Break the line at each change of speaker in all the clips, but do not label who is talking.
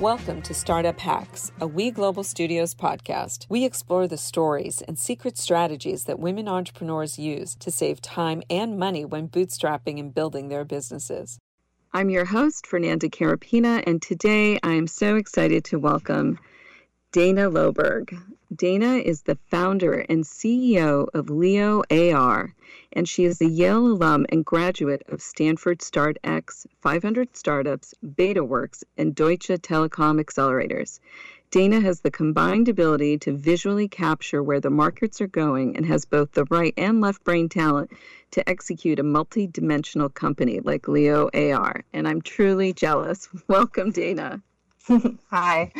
Welcome to Startup Hacks, a We Global Studios podcast. We explore the stories and secret strategies that women entrepreneurs use to save time and money when bootstrapping and building their businesses. I'm your host, Fernanda Carapina, and today I am so excited to welcome Dana Loberg. Dana is the founder and CEO of Leo AR, and she is a Yale alum and graduate of Stanford StartX, 500 Startups, BetaWorks, and Deutsche Telekom Accelerators. Dana has the combined ability to visually capture where the markets are going and has both the right and left brain talent to execute a multi-dimensional company like Leo AR. And I'm truly jealous. Welcome, Dana.
Hi.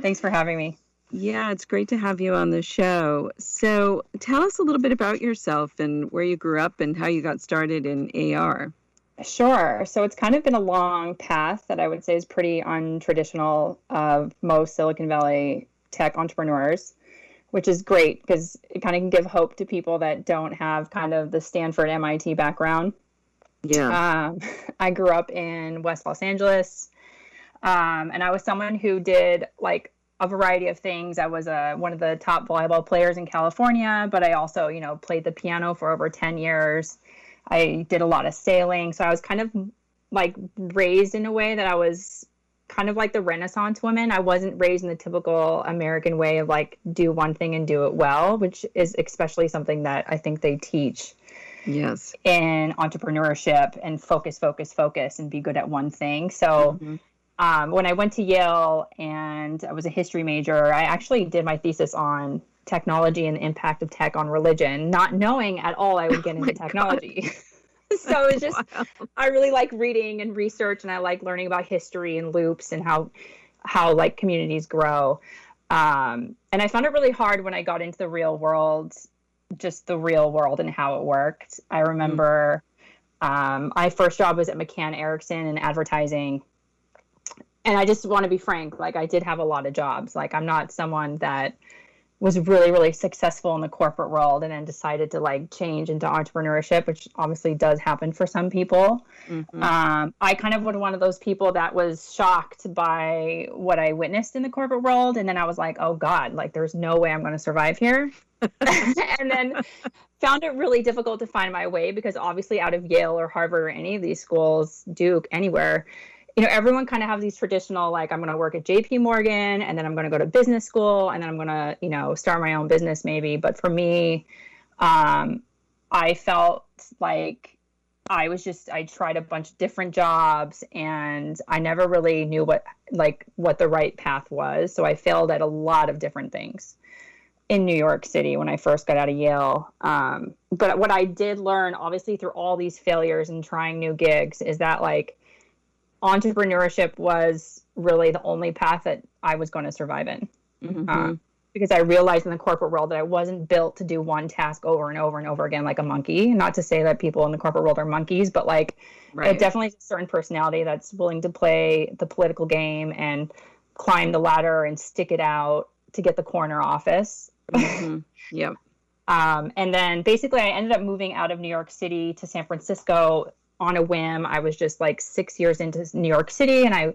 Thanks for having me.
Yeah, it's great to have you on the show. So, tell us a little bit about yourself and where you grew up and how you got started in AR.
Sure. So, it's kind of been a long path that I would say is pretty untraditional of most Silicon Valley tech entrepreneurs, which is great because it kind of can give hope to people that don't have kind of the Stanford MIT background.
Yeah.
Um, I grew up in West Los Angeles. Um, and I was someone who did like a variety of things. I was a, uh, one of the top volleyball players in California, but I also, you know, played the piano for over 10 years. I did a lot of sailing. So I was kind of like raised in a way that I was kind of like the Renaissance woman. I wasn't raised in the typical American way of like do one thing and do it well, which is especially something that I think they teach.
Yes.
In entrepreneurship and focus, focus, focus and be good at one thing. So mm-hmm um, when I went to Yale and I was a history major, I actually did my thesis on technology and the impact of tech on religion, not knowing at all I would get oh into technology. so it's just wow. I really like reading and research, and I like learning about history and loops and how how like communities grow. Um, and I found it really hard when I got into the real world, just the real world and how it worked. I remember mm-hmm. um, my first job was at McCann Erickson in advertising and I just want to be frank, like I did have a lot of jobs. Like I'm not someone that was really really successful in the corporate world and then decided to like change into entrepreneurship which obviously does happen for some people mm-hmm. um, i kind of was one of those people that was shocked by what i witnessed in the corporate world and then i was like oh god like there's no way i'm going to survive here and then found it really difficult to find my way because obviously out of yale or harvard or any of these schools duke anywhere you know, everyone kind of have these traditional, like, I'm going to work at JP Morgan and then I'm going to go to business school and then I'm going to, you know, start my own business maybe. But for me, um, I felt like I was just, I tried a bunch of different jobs and I never really knew what, like, what the right path was. So I failed at a lot of different things in New York City when I first got out of Yale. Um, but what I did learn, obviously, through all these failures and trying new gigs, is that, like, entrepreneurship was really the only path that I was going to survive in. Mm-hmm. Uh, because I realized in the corporate world that I wasn't built to do one task over and over and over again like a monkey. Not to say that people in the corporate world are monkeys, but like right. definitely a certain personality that's willing to play the political game and climb the ladder and stick it out to get the corner office.
Mm-hmm. Yep.
um, and then basically, I ended up moving out of New York City to San Francisco on a whim. I was just like six years into New York City and I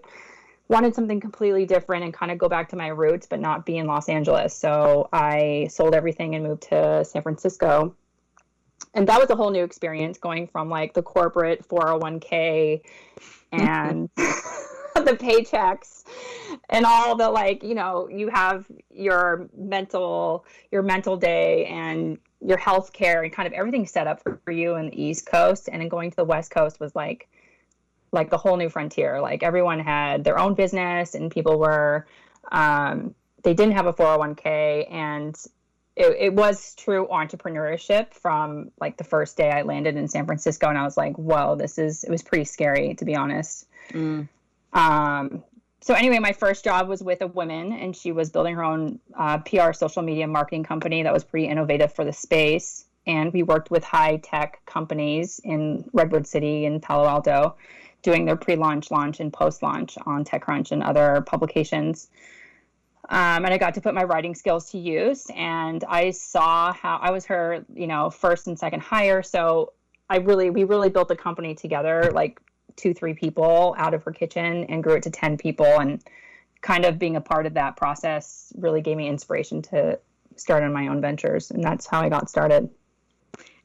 wanted something completely different and kind of go back to my roots, but not be in Los Angeles. So I sold everything and moved to San Francisco. And that was a whole new experience going from like the corporate 401k and the paychecks and all the like, you know, you have your mental your mental day and your health care and kind of everything set up for, for you in the East Coast. And then going to the West Coast was like like the whole new frontier. Like everyone had their own business and people were um, they didn't have a 401k and it, it was true entrepreneurship from like the first day I landed in San Francisco and I was like, whoa, this is it was pretty scary to be honest. Mm. Um, so anyway, my first job was with a woman, and she was building her own uh, PR social media marketing company that was pretty innovative for the space. And we worked with high tech companies in Redwood City and Palo Alto, doing their pre-launch, launch, and post-launch on TechCrunch and other publications. Um, and I got to put my writing skills to use. And I saw how I was her, you know, first and second hire. So I really, we really built the company together, like two, three people out of her kitchen and grew it to 10 people and kind of being a part of that process really gave me inspiration to start on my own ventures. And that's how I got started.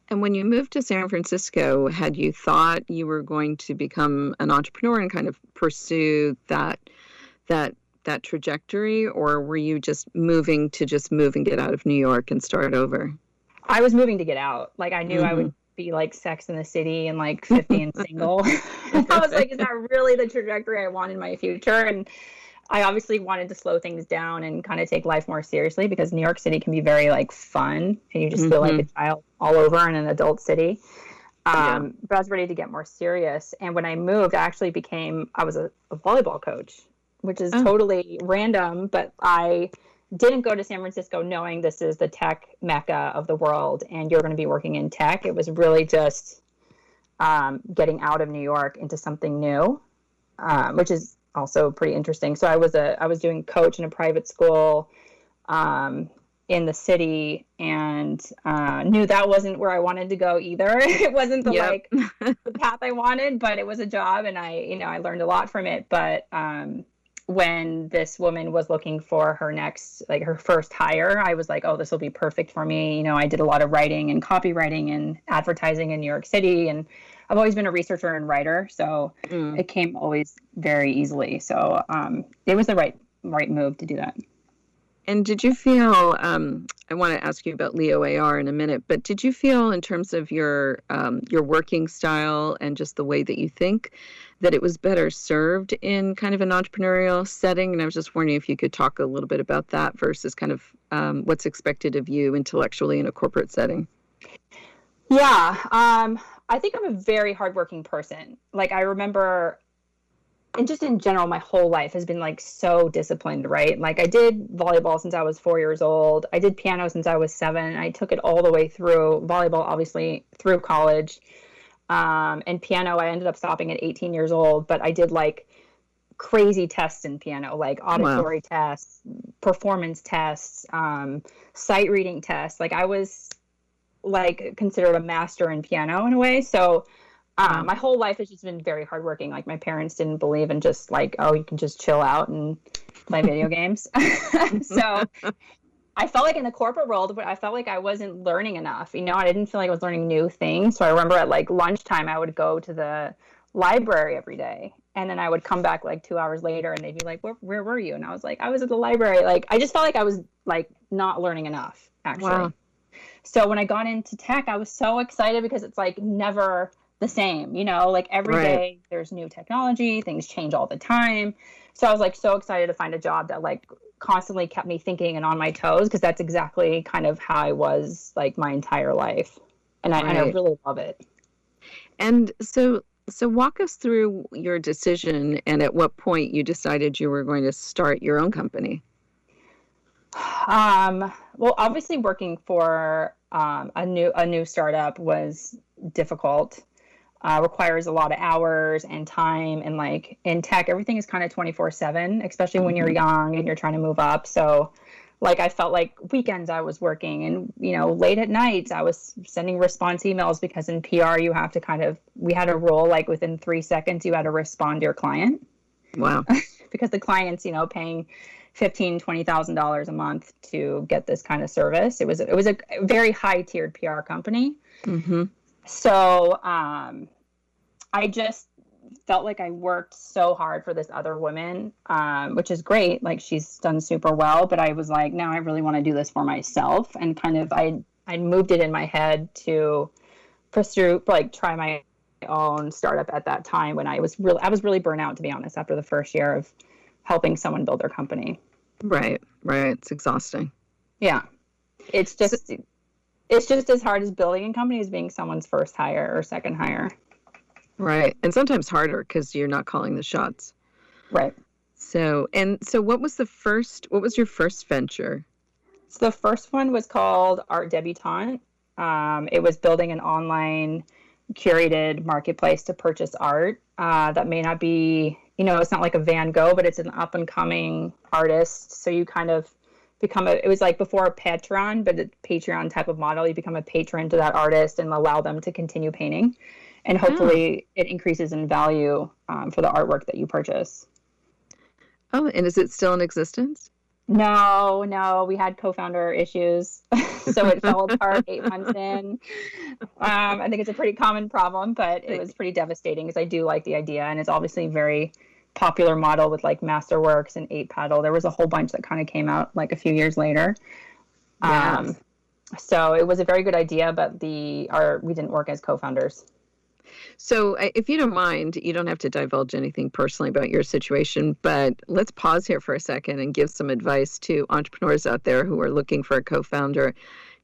And when you moved to San Francisco, had you thought you were going to become an entrepreneur and kind of pursue that that that trajectory or were you just moving to just move and get out of New York and start over?
I was moving to get out. Like I knew mm-hmm. I would mm-hmm. Be like sex in the city and like 50 and single. I was like, is that really the trajectory I want in my future? And I obviously wanted to slow things down and kind of take life more seriously because New York City can be very like fun and you just mm-hmm. feel like a mm-hmm. child all over in an adult city. Um, yeah. But I was ready to get more serious. And when I moved, I actually became, I was a, a volleyball coach, which is oh. totally random, but I didn't go to San Francisco knowing this is the tech mecca of the world and you're going to be working in tech. It was really just um, getting out of New York into something new, um, which is also pretty interesting. So I was a I was doing coach in a private school um, in the city and uh, knew that wasn't where I wanted to go either. it wasn't the yep. like the path I wanted, but it was a job and I you know I learned a lot from it. But um, when this woman was looking for her next like her first hire i was like oh this will be perfect for me you know i did a lot of writing and copywriting and advertising in new york city and i've always been a researcher and writer so mm. it came always very easily so um, it was the right right move to do that
and did you feel? Um, I want to ask you about Leo AR in a minute, but did you feel, in terms of your um, your working style and just the way that you think, that it was better served in kind of an entrepreneurial setting? And I was just wondering if you could talk a little bit about that versus kind of um, what's expected of you intellectually in a corporate setting.
Yeah, um, I think I'm a very hardworking person. Like I remember and just in general, my whole life has been like so disciplined, right? Like I did volleyball since I was four years old. I did piano since I was seven. I took it all the way through volleyball, obviously through college. Um, and piano, I ended up stopping at 18 years old, but I did like crazy tests in piano, like auditory wow. tests, performance tests, um, sight reading tests. Like I was like considered a master in piano in a way. So um, my whole life has just been very hardworking. Like my parents didn't believe in just like, oh, you can just chill out and play video games. so I felt like in the corporate world, but I felt like I wasn't learning enough. You know, I didn't feel like I was learning new things. So I remember at like lunchtime, I would go to the library every day. And then I would come back like two hours later and they'd be like, where, where were you? And I was like, I was at the library. Like, I just felt like I was like not learning enough, actually. Wow. So when I got into tech, I was so excited because it's like never – the same, you know, like every right. day there's new technology, things change all the time. So I was like so excited to find a job that like constantly kept me thinking and on my toes because that's exactly kind of how I was like my entire life. And I, right. and I really love it.
And so so walk us through your decision and at what point you decided you were going to start your own company.
Um, well, obviously working for um, a new a new startup was difficult uh, requires a lot of hours and time and like in tech everything is kind of 24 7 especially when you're mm-hmm. young and you're trying to move up. So like i felt like weekends i was working and you know late at nights i was sending response emails because in pr you have to kind of we had a rule like within three seconds you had to respond to your client.
Wow.
Because the client's you know paying fifteen twenty thousand dollars a month to get this kind of service. It was it was a very high tiered pr company. Mm-hmm. So um, I just felt like I worked so hard for this other woman, um, which is great. Like she's done super well, but I was like, now I really want to do this for myself, and kind of I I moved it in my head to pursue like try my own startup at that time when I was really I was really burnt out to be honest after the first year of helping someone build their company.
Right, right. It's exhausting.
Yeah, it's just. So- it's just as hard as building a company as being someone's first hire or second hire.
Right. And sometimes harder because you're not calling the shots.
Right.
So, and so what was the first, what was your first venture?
So the first one was called Art Debutante. Um, it was building an online curated marketplace to purchase art uh, that may not be, you know, it's not like a Van Gogh, but it's an up and coming artist. So you kind of become a it was like before a patreon but a patreon type of model you become a patron to that artist and allow them to continue painting and hopefully oh. it increases in value um, for the artwork that you purchase
Oh, and is it still in existence?
No, no, we had co-founder issues, so it fell apart eight months in. Um, I think it's a pretty common problem, but it was pretty devastating because I do like the idea, and it's obviously very popular model with like Masterworks and 8Paddle. There was a whole bunch that kind of came out like a few years later. Yes. Um, so it was a very good idea, but the our we didn't work as co-founders.
So, if you don't mind, you don't have to divulge anything personally about your situation, but let's pause here for a second and give some advice to entrepreneurs out there who are looking for a co founder.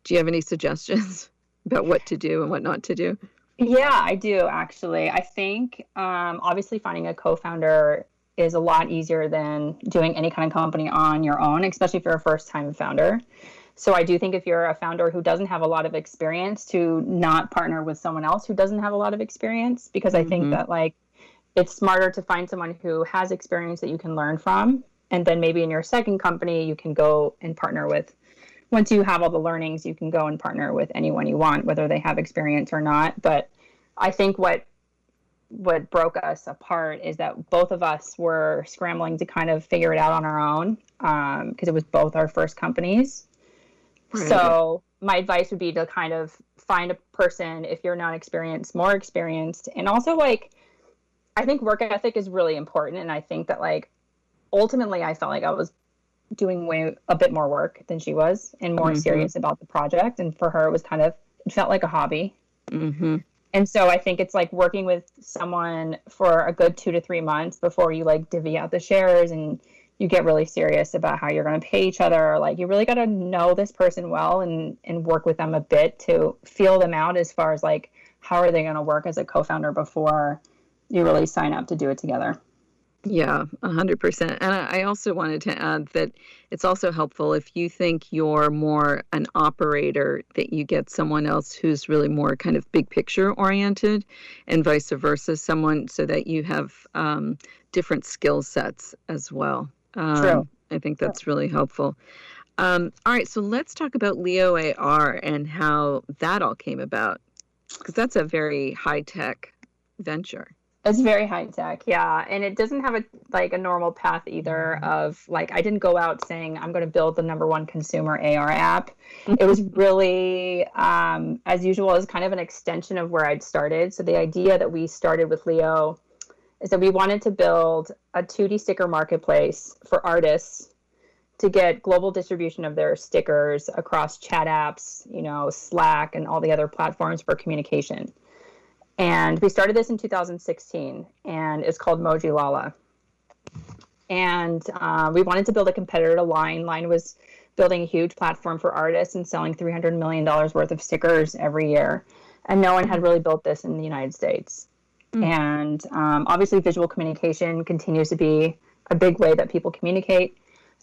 Do you have any suggestions about what to do and what not to do?
Yeah, I do actually. I think um, obviously finding a co founder is a lot easier than doing any kind of company on your own, especially if you're a first time founder. So I do think if you're a founder who doesn't have a lot of experience, to not partner with someone else who doesn't have a lot of experience, because I mm-hmm. think that like it's smarter to find someone who has experience that you can learn from, and then maybe in your second company you can go and partner with. Once you have all the learnings, you can go and partner with anyone you want, whether they have experience or not. But I think what what broke us apart is that both of us were scrambling to kind of figure it out on our own because um, it was both our first companies Right. So my advice would be to kind of find a person if you're not experienced, more experienced, and also like I think work ethic is really important, and I think that like ultimately I felt like I was doing way a bit more work than she was and more mm-hmm. serious about the project, and for her it was kind of it felt like a hobby. Mm-hmm. And so I think it's like working with someone for a good two to three months before you like divvy out the shares and you get really serious about how you're going to pay each other like you really got to know this person well and and work with them a bit to feel them out as far as like how are they going to work as a co-founder before you really sign up to do it together
yeah, 100%. And I also wanted to add that it's also helpful if you think you're more an operator, that you get someone else who's really more kind of big picture oriented, and vice versa, someone so that you have um, different skill sets as well. Um, True. I think that's really helpful. Um, all right, so let's talk about Leo AR and how that all came about, because that's a very high tech venture.
It's very high tech, yeah, and it doesn't have a like a normal path either. Of like, I didn't go out saying I'm going to build the number one consumer AR app. it was really, um, as usual, is kind of an extension of where I'd started. So the idea that we started with Leo is that we wanted to build a 2D sticker marketplace for artists to get global distribution of their stickers across chat apps, you know, Slack and all the other platforms for communication. And we started this in 2016, and it's called Mojilala. And uh, we wanted to build a competitor to Line. Line was building a huge platform for artists and selling $300 million worth of stickers every year. And no one had really built this in the United States. Mm. And um, obviously, visual communication continues to be a big way that people communicate.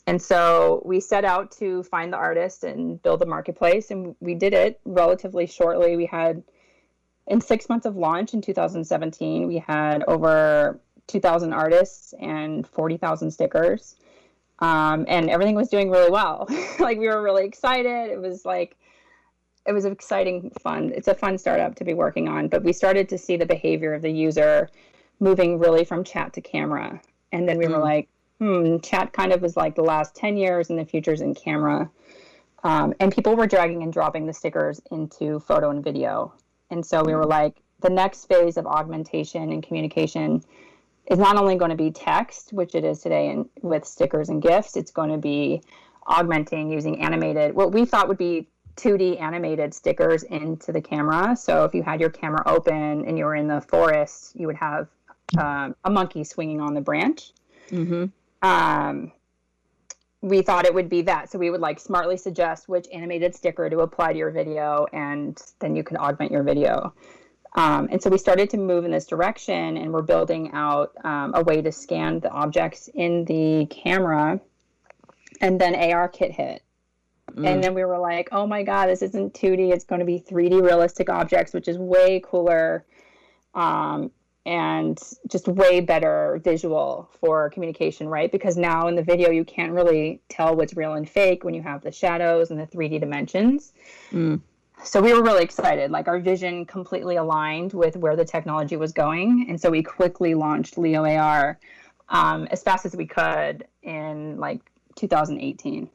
And so we set out to find the artist and build the marketplace, and we did it relatively shortly. We had, in six months of launch in 2017, we had over 2,000 artists and 40,000 stickers. Um, and everything was doing really well. like we were really excited. It was like it was exciting fun it's a fun startup to be working on but we started to see the behavior of the user moving really from chat to camera and then we mm. were like hmm chat kind of was like the last 10 years and the future's in camera um, and people were dragging and dropping the stickers into photo and video and so we were mm. like the next phase of augmentation and communication is not only going to be text which it is today and with stickers and gifs it's going to be augmenting using animated what we thought would be 2D animated stickers into the camera. So if you had your camera open and you were in the forest, you would have um, a monkey swinging on the branch. Mm-hmm. Um, we thought it would be that. So we would like smartly suggest which animated sticker to apply to your video, and then you can augment your video. Um, and so we started to move in this direction, and we're building out um, a way to scan the objects in the camera. And then ARKit hit. Mm. And then we were like, oh my God, this isn't 2D. It's going to be 3D realistic objects, which is way cooler um, and just way better visual for communication, right? Because now in the video, you can't really tell what's real and fake when you have the shadows and the 3D dimensions. Mm. So we were really excited. Like our vision completely aligned with where the technology was going. And so we quickly launched Leo AR um, as fast as we could in like 2018.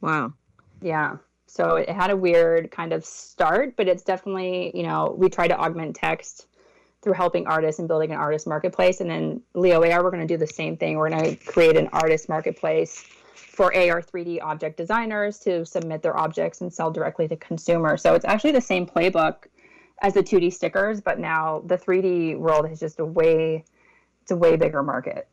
Wow.
Yeah. So it had a weird kind of start, but it's definitely, you know, we try to augment text through helping artists and building an artist marketplace. And then Leo AR, we're going to do the same thing. We're going to create an artist marketplace for AR 3D object designers to submit their objects and sell directly to consumers. So it's actually the same playbook as the 2D stickers, but now the 3D world is just a way it's a way bigger market.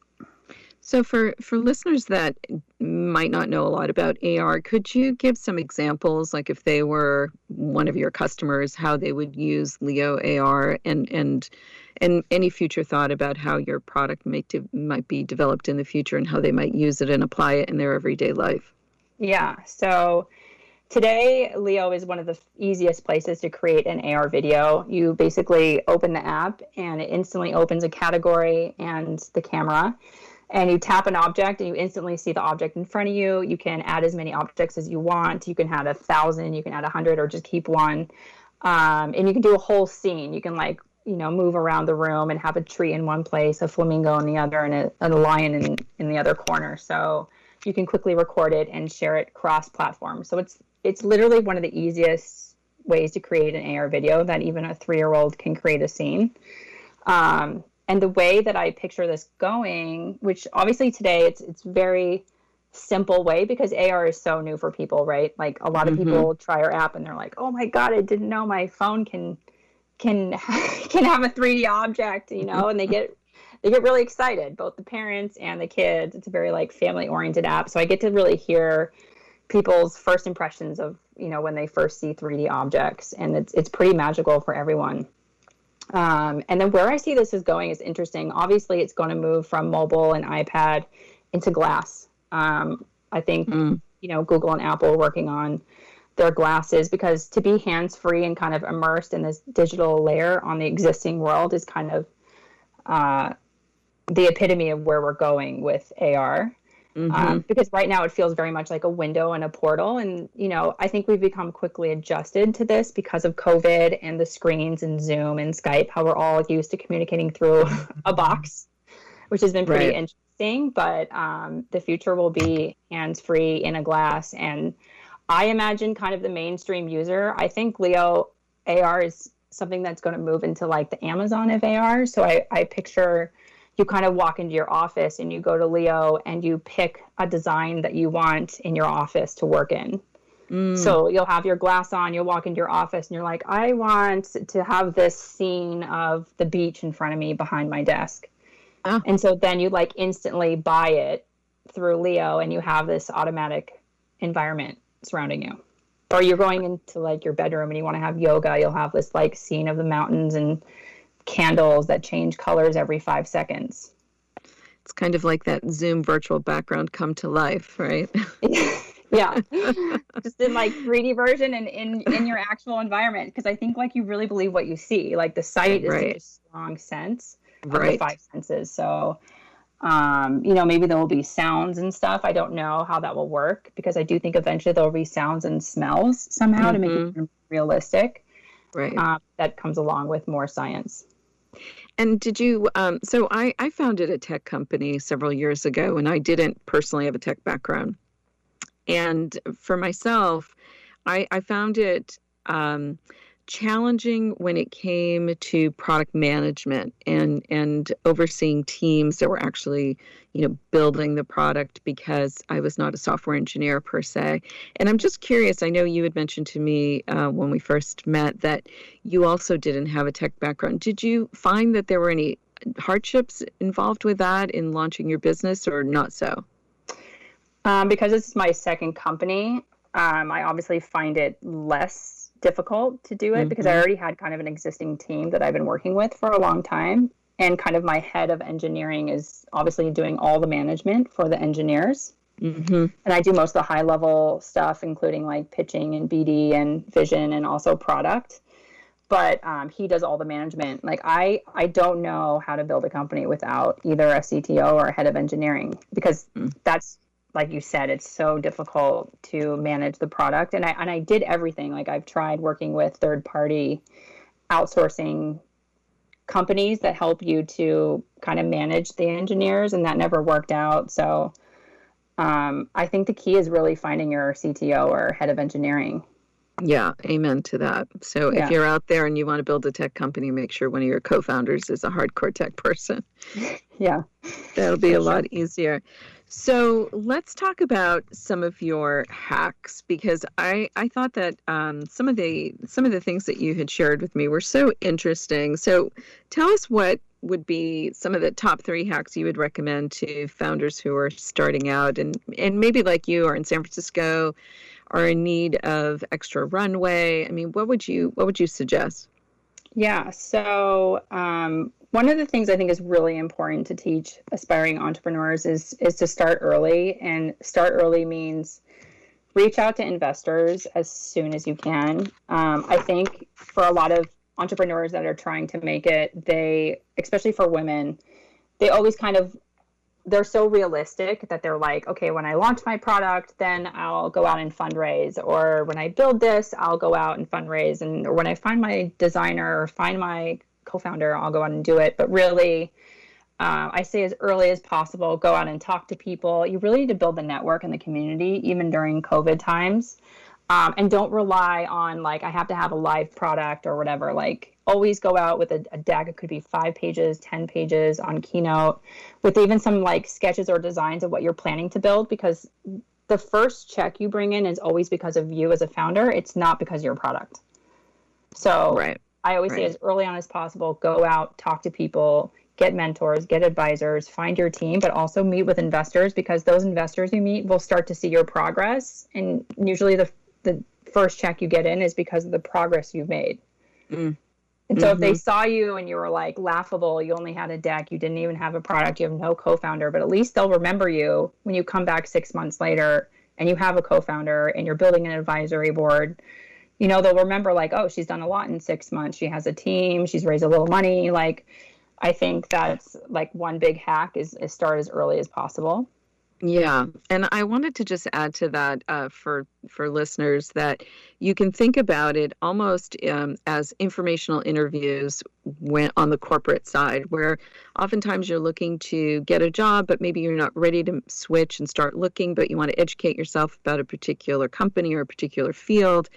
So for for listeners that might not know a lot about AR, could you give some examples like if they were one of your customers how they would use Leo AR and and and any future thought about how your product might de- might be developed in the future and how they might use it and apply it in their everyday life?
Yeah. So today Leo is one of the easiest places to create an AR video. You basically open the app and it instantly opens a category and the camera and you tap an object and you instantly see the object in front of you. You can add as many objects as you want. You can add a thousand, you can add a hundred, or just keep one. Um, and you can do a whole scene. You can like you know move around the room and have a tree in one place, a flamingo in the other, and a, and a lion in in the other corner. So you can quickly record it and share it cross-platform. So it's it's literally one of the easiest ways to create an AR video that even a three-year-old can create a scene. Um, and the way that I picture this going, which obviously today it's it's very simple way because AR is so new for people, right? Like a lot of mm-hmm. people try our app and they're like, "Oh my god, I didn't know my phone can can can have a 3D object," you know, and they get they get really excited, both the parents and the kids. It's a very like family oriented app, so I get to really hear people's first impressions of you know when they first see 3D objects, and it's it's pretty magical for everyone. Um, and then where I see this is going is interesting. Obviously, it's going to move from mobile and iPad into glass. Um, I think mm. you know Google and Apple are working on their glasses because to be hands free and kind of immersed in this digital layer on the existing world is kind of uh, the epitome of where we're going with AR. Um, mm-hmm. Um, because right now it feels very much like a window and a portal. And, you know, I think we've become quickly adjusted to this because of COVID and the screens and Zoom and Skype, how we're all used to communicating through a box, which has been pretty right. interesting. But um, the future will be hands free in a glass. And I imagine kind of the mainstream user, I think Leo AR is something that's going to move into like the Amazon of AR. So I, I picture you kind of walk into your office and you go to Leo and you pick a design that you want in your office to work in. Mm. So you'll have your glass on, you'll walk into your office and you're like, I want to have this scene of the beach in front of me behind my desk. Oh. And so then you like instantly buy it through Leo and you have this automatic environment surrounding you. Or you're going into like your bedroom and you want to have yoga, you'll have this like scene of the mountains and candles that change colors every five seconds.
It's kind of like that Zoom virtual background come to life, right?
yeah, just in like 3D version and in in your actual environment because I think like you really believe what you see. Like the sight is right. a strong sense right. the five senses. So, um, you know, maybe there will be sounds and stuff. I don't know how that will work because I do think eventually there will be sounds and smells somehow mm-hmm. to make it mm-hmm. realistic.
Right. Um,
that comes along with more science.
And did you? Um, so I, I founded a tech company several years ago, and I didn't personally have a tech background. And for myself, I, I found it um, challenging when it came to product management and and overseeing teams that were actually you know building the product because I was not a software engineer per se. And I'm just curious I know you had mentioned to me uh, when we first met that you also didn't have a tech background. Did you find that there were any hardships involved with that in launching your business or not so?
Um, because is my second company um, I obviously find it less difficult to do it mm-hmm. because I mm-hmm. already had kind of an existing team that I've been working with for a long time. And kind of my head of engineering is obviously doing all the management for the engineers. Mm-hmm. And I do most of the high level stuff, including like pitching and BD and vision and also product. But um, he does all the management. Like I, I don't know how to build a company without either a CTO or a head of engineering because mm. that's like you said, it's so difficult to manage the product. And I and I did everything. Like I've tried working with third party outsourcing companies that help you to kind of manage the engineers, and that never worked out. So um, I think the key is really finding your CTO or head of engineering.
Yeah, amen to that. So yeah. if you're out there and you want to build a tech company, make sure one of your co-founders is a hardcore tech person.
yeah.
That'll be For a sure. lot easier. So let's talk about some of your hacks because I, I thought that um, some of the some of the things that you had shared with me were so interesting. So tell us what would be some of the top three hacks you would recommend to founders who are starting out and and maybe like you are in San Francisco are in need of extra runway. I mean, what would you what would you suggest?
Yeah. So um, one of the things I think is really important to teach aspiring entrepreneurs is is to start early, and start early means reach out to investors as soon as you can. Um, I think for a lot of entrepreneurs that are trying to make it, they, especially for women, they always kind of they're so realistic that they're like, okay, when I launch my product, then I'll go out and fundraise, or when I build this, I'll go out and fundraise, and or when I find my designer or find my co-founder, I'll go out and do it. But really, uh, I say as early as possible, go out and talk to people. You really need to build the network and the community, even during COVID times. Um, and don't rely on like I have to have a live product or whatever. Like always go out with a, a deck. It could be five pages, ten pages on Keynote, with even some like sketches or designs of what you're planning to build. Because the first check you bring in is always because of you as a founder. It's not because of your product. So
right.
I always right. say as early on as possible, go out, talk to people, get mentors, get advisors, find your team, but also meet with investors because those investors you meet will start to see your progress. And usually the the first check you get in is because of the progress you've made. Mm. And so mm-hmm. if they mm-hmm. saw you and you were like laughable, you only had a deck, you didn't even have a product, you have no co-founder, but at least they'll remember you when you come back 6 months later and you have a co-founder and you're building an advisory board you know, they'll remember like, oh, she's done a lot in six months. She has a team. She's raised a little money. Like, I think that's like one big hack is, is start as early as possible.
Yeah, and I wanted to just add to that uh, for for listeners that you can think about it almost um, as informational interviews when on the corporate side, where oftentimes you're looking to get a job, but maybe you're not ready to switch and start looking, but you want to educate yourself about a particular company or a particular field,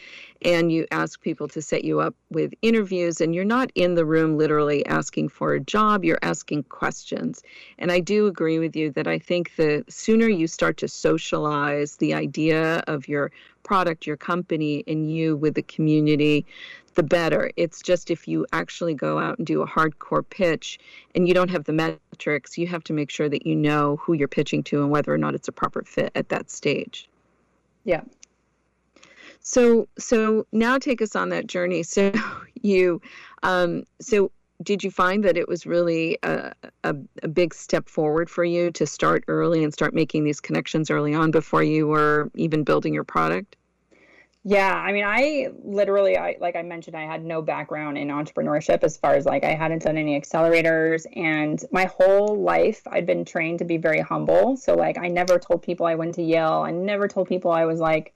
and you ask people to set you up with interviews, and you're not in the room literally asking for a job, you're asking questions. And I do agree with you that I think the sooner you start to socialize the idea of your product, your company, and you with the community, the better. It's just if you actually go out and do a hardcore pitch and you don't have the metrics, you have to make sure that you know who you're pitching to and whether or not it's a proper fit at that stage.
Yeah.
So so now take us on that journey. So you um so did you find that it was really a, a, a, big step forward for you to start early and start making these connections early on before you were even building your product?
Yeah, I mean, I literally, I like I mentioned, I had no background in entrepreneurship as far as like I hadn't done any accelerators, and my whole life I'd been trained to be very humble. So like, I never told people I went to Yale. I never told people I was like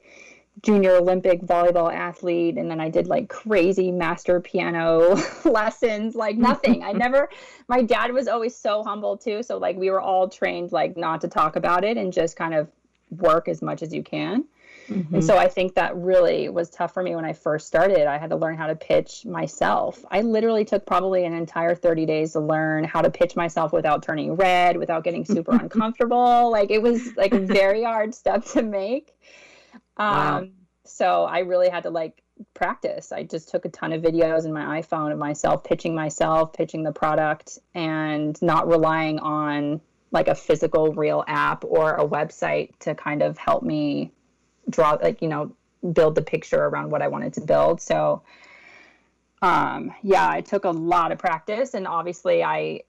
junior Olympic volleyball athlete and then I did like crazy master piano lessons like nothing. I never my dad was always so humble too so like we were all trained like not to talk about it and just kind of work as much as you can. Mm-hmm. And so I think that really was tough for me when I first started. I had to learn how to pitch myself. I literally took probably an entire 30 days to learn how to pitch myself without turning red, without getting super uncomfortable. Like it was like very hard stuff to make. Um, wow. So I really had to like practice. I just took a ton of videos in my iPhone of myself pitching myself, pitching the product, and not relying on like a physical real app or a website to kind of help me draw like you know build the picture around what I wanted to build. So um yeah, it took a lot of practice and obviously I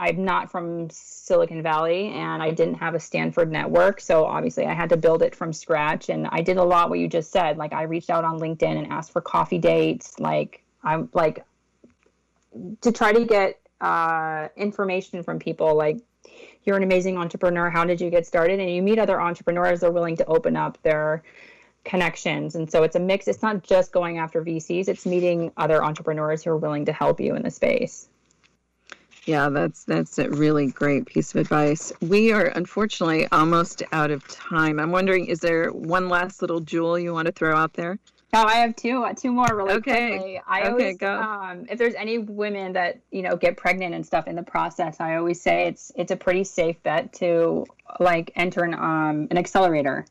I'm not from Silicon Valley and I didn't have a Stanford network. So obviously I had to build it from scratch. And I did a lot what you just said. Like I reached out on LinkedIn and asked for coffee dates. Like I'm like to try to get uh, information from people like you're an amazing entrepreneur. How did you get started? And you meet other entrepreneurs, they're willing to open up their connections. And so it's a mix. It's not just going after VCs, it's meeting other entrepreneurs who are willing to help you in the space.
Yeah, that's that's a really great piece of advice. We are unfortunately almost out of time. I'm wondering, is there one last little jewel you want to throw out there?
Oh, I have two, two more really
okay.
quickly. I
okay,
always,
go.
Um, if there's any women that you know get pregnant and stuff in the process, I always say it's it's a pretty safe bet to like enter an um an accelerator.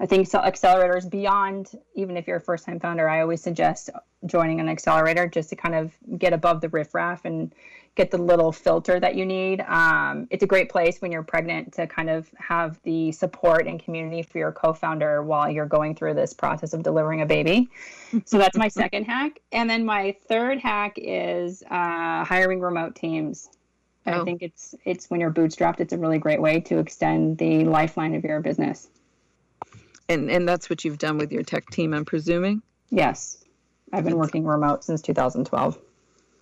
I think so accelerators beyond even if you're a first time founder, I always suggest joining an accelerator just to kind of get above the riffraff and get the little filter that you need. Um, it's a great place when you're pregnant to kind of have the support and community for your co-founder while you're going through this process of delivering a baby. So that's my second hack. And then my third hack is uh, hiring remote teams. Oh. I think it's it's when you're bootstrapped, it's a really great way to extend the lifeline of your business.
And and that's what you've done with your tech team, I'm presuming.
Yes, I've been working remote since 2012.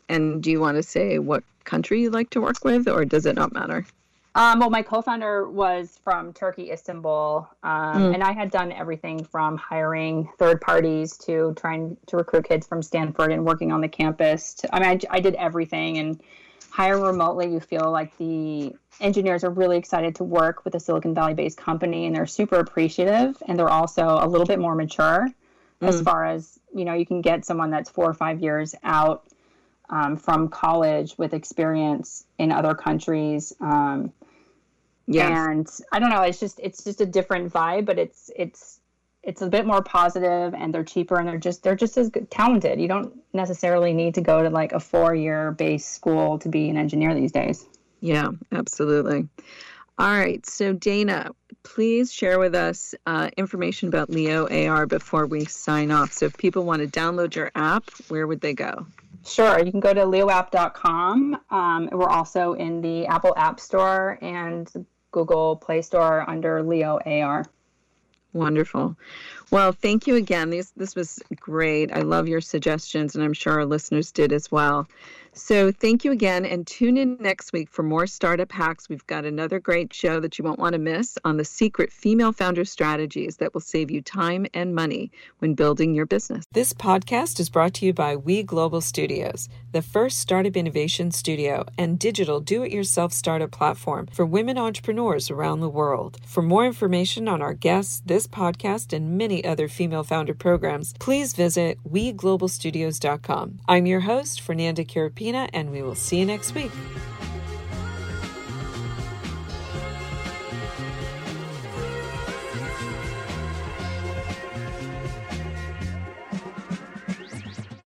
And do you want to say what country you like to work with, or does it not matter?
Um, well, my co-founder was from Turkey, Istanbul, um, mm. and I had done everything from hiring third parties to trying to recruit kids from Stanford and working on the campus. To, I mean, I, I did everything and hire remotely. You feel like the engineers are really excited to work with a Silicon Valley-based company, and they're super appreciative, and they're also a little bit more mature mm. as far as you know. You can get someone that's four or five years out um, from college with experience in other countries. Um, yeah. And I don't know, it's just it's just a different vibe, but it's it's it's a bit more positive and they're cheaper and they're just they're just as good, talented. You don't necessarily need to go to like a four year base school to be an engineer these days.
Yeah, absolutely. All right. So, Dana, please share with us uh, information about Leo AR before we sign off. So, if people want to download your app, where would they go?
Sure. You can go to leoapp.com. Um, we're also in the Apple App Store and Google Play Store under Leo AR.
Wonderful. Well, thank you again. This this was great. I love your suggestions, and I'm sure our listeners did as well. So thank you again and tune in next week for more startup hacks. We've got another great show that you won't want to miss on the secret female founder strategies that will save you time and money when building your business. This podcast is brought to you by We Global Studios, the first startup innovation studio and digital do it yourself startup platform for women entrepreneurs around the world. For more information on our guests, this podcast, and other female founder programs, please visit weglobalstudios.com. I'm your host, Fernanda Carapina and we will see you next week.